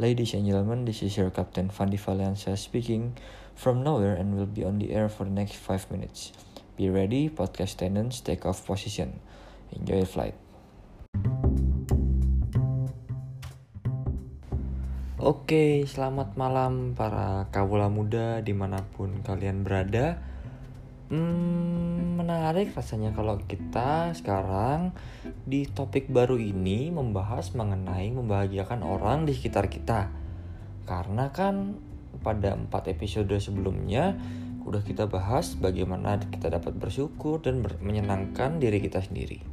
Ladies and gentlemen, this is your Captain Fandi Valencia speaking from nowhere and will be on the air for the next 5 minutes. Be ready, podcast attendants, take off position. Enjoy your flight. Oke, selamat malam para kawula muda di mana pun kalian berada. Hmm, menarik rasanya kalau kita sekarang di topik baru ini membahas mengenai membahagiakan orang di sekitar kita. Karena kan pada empat episode sebelumnya udah kita bahas bagaimana kita dapat bersyukur dan menyenangkan diri kita sendiri.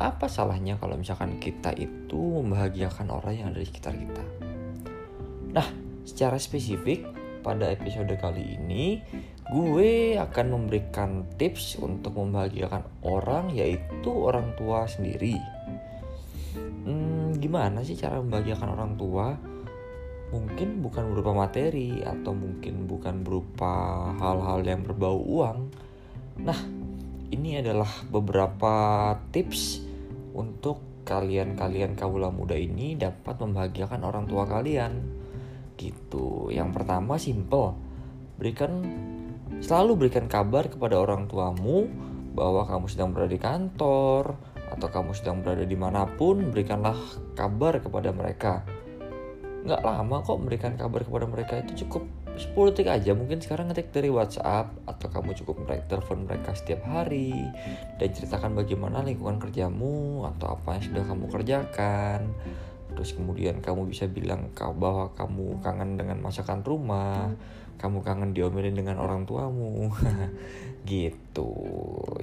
Apa salahnya kalau misalkan kita itu membahagiakan orang yang ada di sekitar kita? Nah, secara spesifik pada episode kali ini gue akan memberikan tips untuk membahagiakan orang yaitu orang tua sendiri. Hmm, gimana sih cara membahagiakan orang tua? Mungkin bukan berupa materi atau mungkin bukan berupa hal-hal yang berbau uang. Nah, ini adalah beberapa tips untuk kalian-kalian kawula muda ini dapat membahagiakan orang tua kalian. Gitu. Yang pertama simple. Berikan Selalu berikan kabar kepada orang tuamu bahwa kamu sedang berada di kantor atau kamu sedang berada di mana pun, berikanlah kabar kepada mereka. Nggak lama kok memberikan kabar kepada mereka itu cukup 10 detik aja mungkin sekarang ngetik dari WhatsApp atau kamu cukup mereka telepon mereka setiap hari dan ceritakan bagaimana lingkungan kerjamu atau apa yang sudah kamu kerjakan terus kemudian kamu bisa bilang bahwa kamu kangen dengan masakan rumah kamu kangen diomelin dengan orang tuamu. Gitu.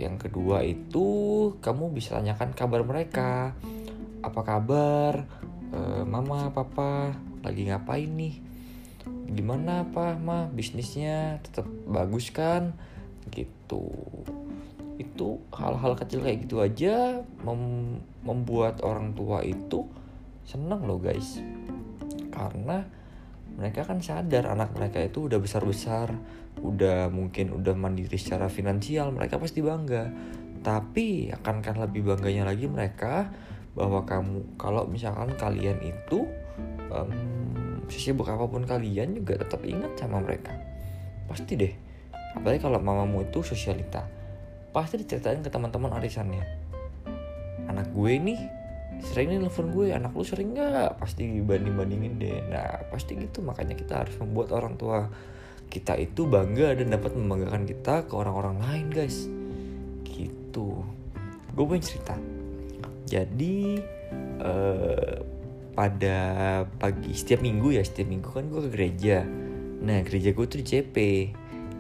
Yang kedua itu kamu bisa tanyakan kabar mereka. Apa kabar? E, mama papa lagi ngapain nih? Gimana apa mah bisnisnya tetap bagus kan? Gitu. Itu hal-hal kecil kayak gitu aja mem membuat orang tua itu seneng loh guys karena mereka kan sadar anak mereka itu udah besar-besar, udah mungkin udah mandiri secara finansial, mereka pasti bangga. Tapi akan lebih bangganya lagi mereka bahwa kamu kalau misalkan kalian itu um, sesibuk apa pun kalian juga tetap ingat sama mereka. Pasti deh. Apalagi kalau mamamu itu sosialita. Pasti diceritain ke teman-teman arisannya. Anak gue nih sering nih telepon gue anak lu sering nggak? Pasti banding bandingin deh. Nah pasti gitu. Makanya kita harus membuat orang tua kita itu bangga dan dapat membanggakan kita ke orang-orang lain guys. Gitu. Gue punya cerita. Jadi uh, pada pagi setiap minggu ya setiap minggu kan gue ke gereja. Nah gereja gue tuh di CP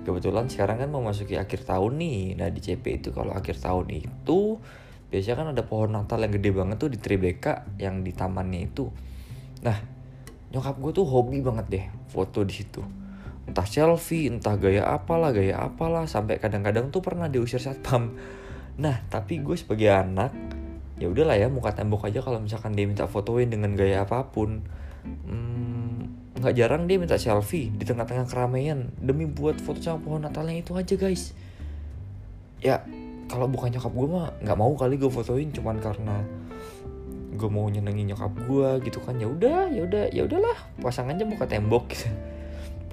kebetulan sekarang kan mau masuki akhir tahun nih. Nah di CP itu kalau akhir tahun itu biasanya kan ada pohon Natal yang gede banget tuh di Tribeca yang di tamannya itu. Nah nyokap gue tuh hobi banget deh foto di situ. Entah selfie entah gaya apalah gaya apalah sampai kadang-kadang tuh pernah diusir satpam. Nah tapi gue sebagai anak ya udahlah ya muka tembok aja kalau misalkan dia minta fotoin dengan gaya apa pun. Hmm, nggak hmm, jarang dia minta selfie di tengah-tengah keramaian demi buat foto sama pohon Natalnya itu aja guys. Ya kalau bukan nyokap gue mah nggak mau kali gue fotoin cuman karena gue mau nyenengin nyokap gue gitu kan ya udah ya udah ya udahlah pasang aja muka tembok gitu.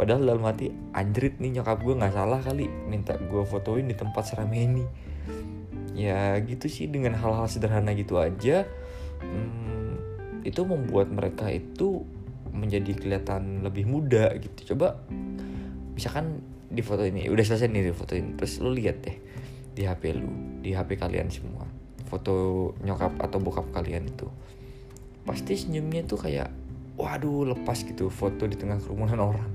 padahal dalam hati anjrit nih nyokap gue nggak salah kali minta gue fotoin di tempat serame ini ya gitu sih dengan hal-hal sederhana gitu aja hmm, itu membuat mereka itu menjadi kelihatan lebih muda gitu. Coba misalkan di foto ini udah selesai nih di foto ini terus lu lihat deh di HP lu di HP kalian semua. Foto nyokap atau bokap kalian itu. Pasti senyumnya tuh kayak waduh lepas gitu. Foto di tengah kerumunan orang.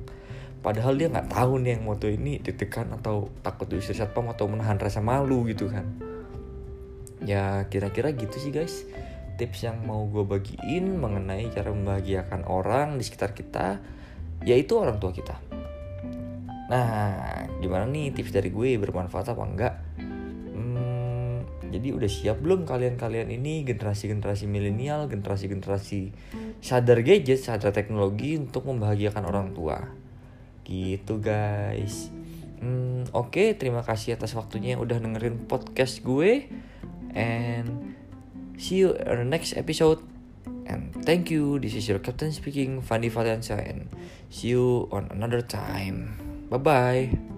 Padahal dia nggak tahu nih yang foto ini ditekan atau takut diusir satpam atau menahan rasa malu gitu kan. Ya kira-kira gitu sih guys. Tips yang mau gue bagiin mengenai cara membahagiakan orang di sekitar kita yaitu orang tua kita. Nah gimana nih tips dari gue? Bermanfaat apa enggak jadi udah siap belum kalian-kalian ini generasi-generasi milenial, generasi-generasi sadar gadget, sadar teknologi untuk membahagiakan orang tua. Gitu guys. Hmm, Oke, okay, terima kasih atas waktunya yang udah dengerin podcast gue. And see you in the next episode. And thank you. This is your captain speaking, Fandi Valencia, and see you on another time. Bye bye.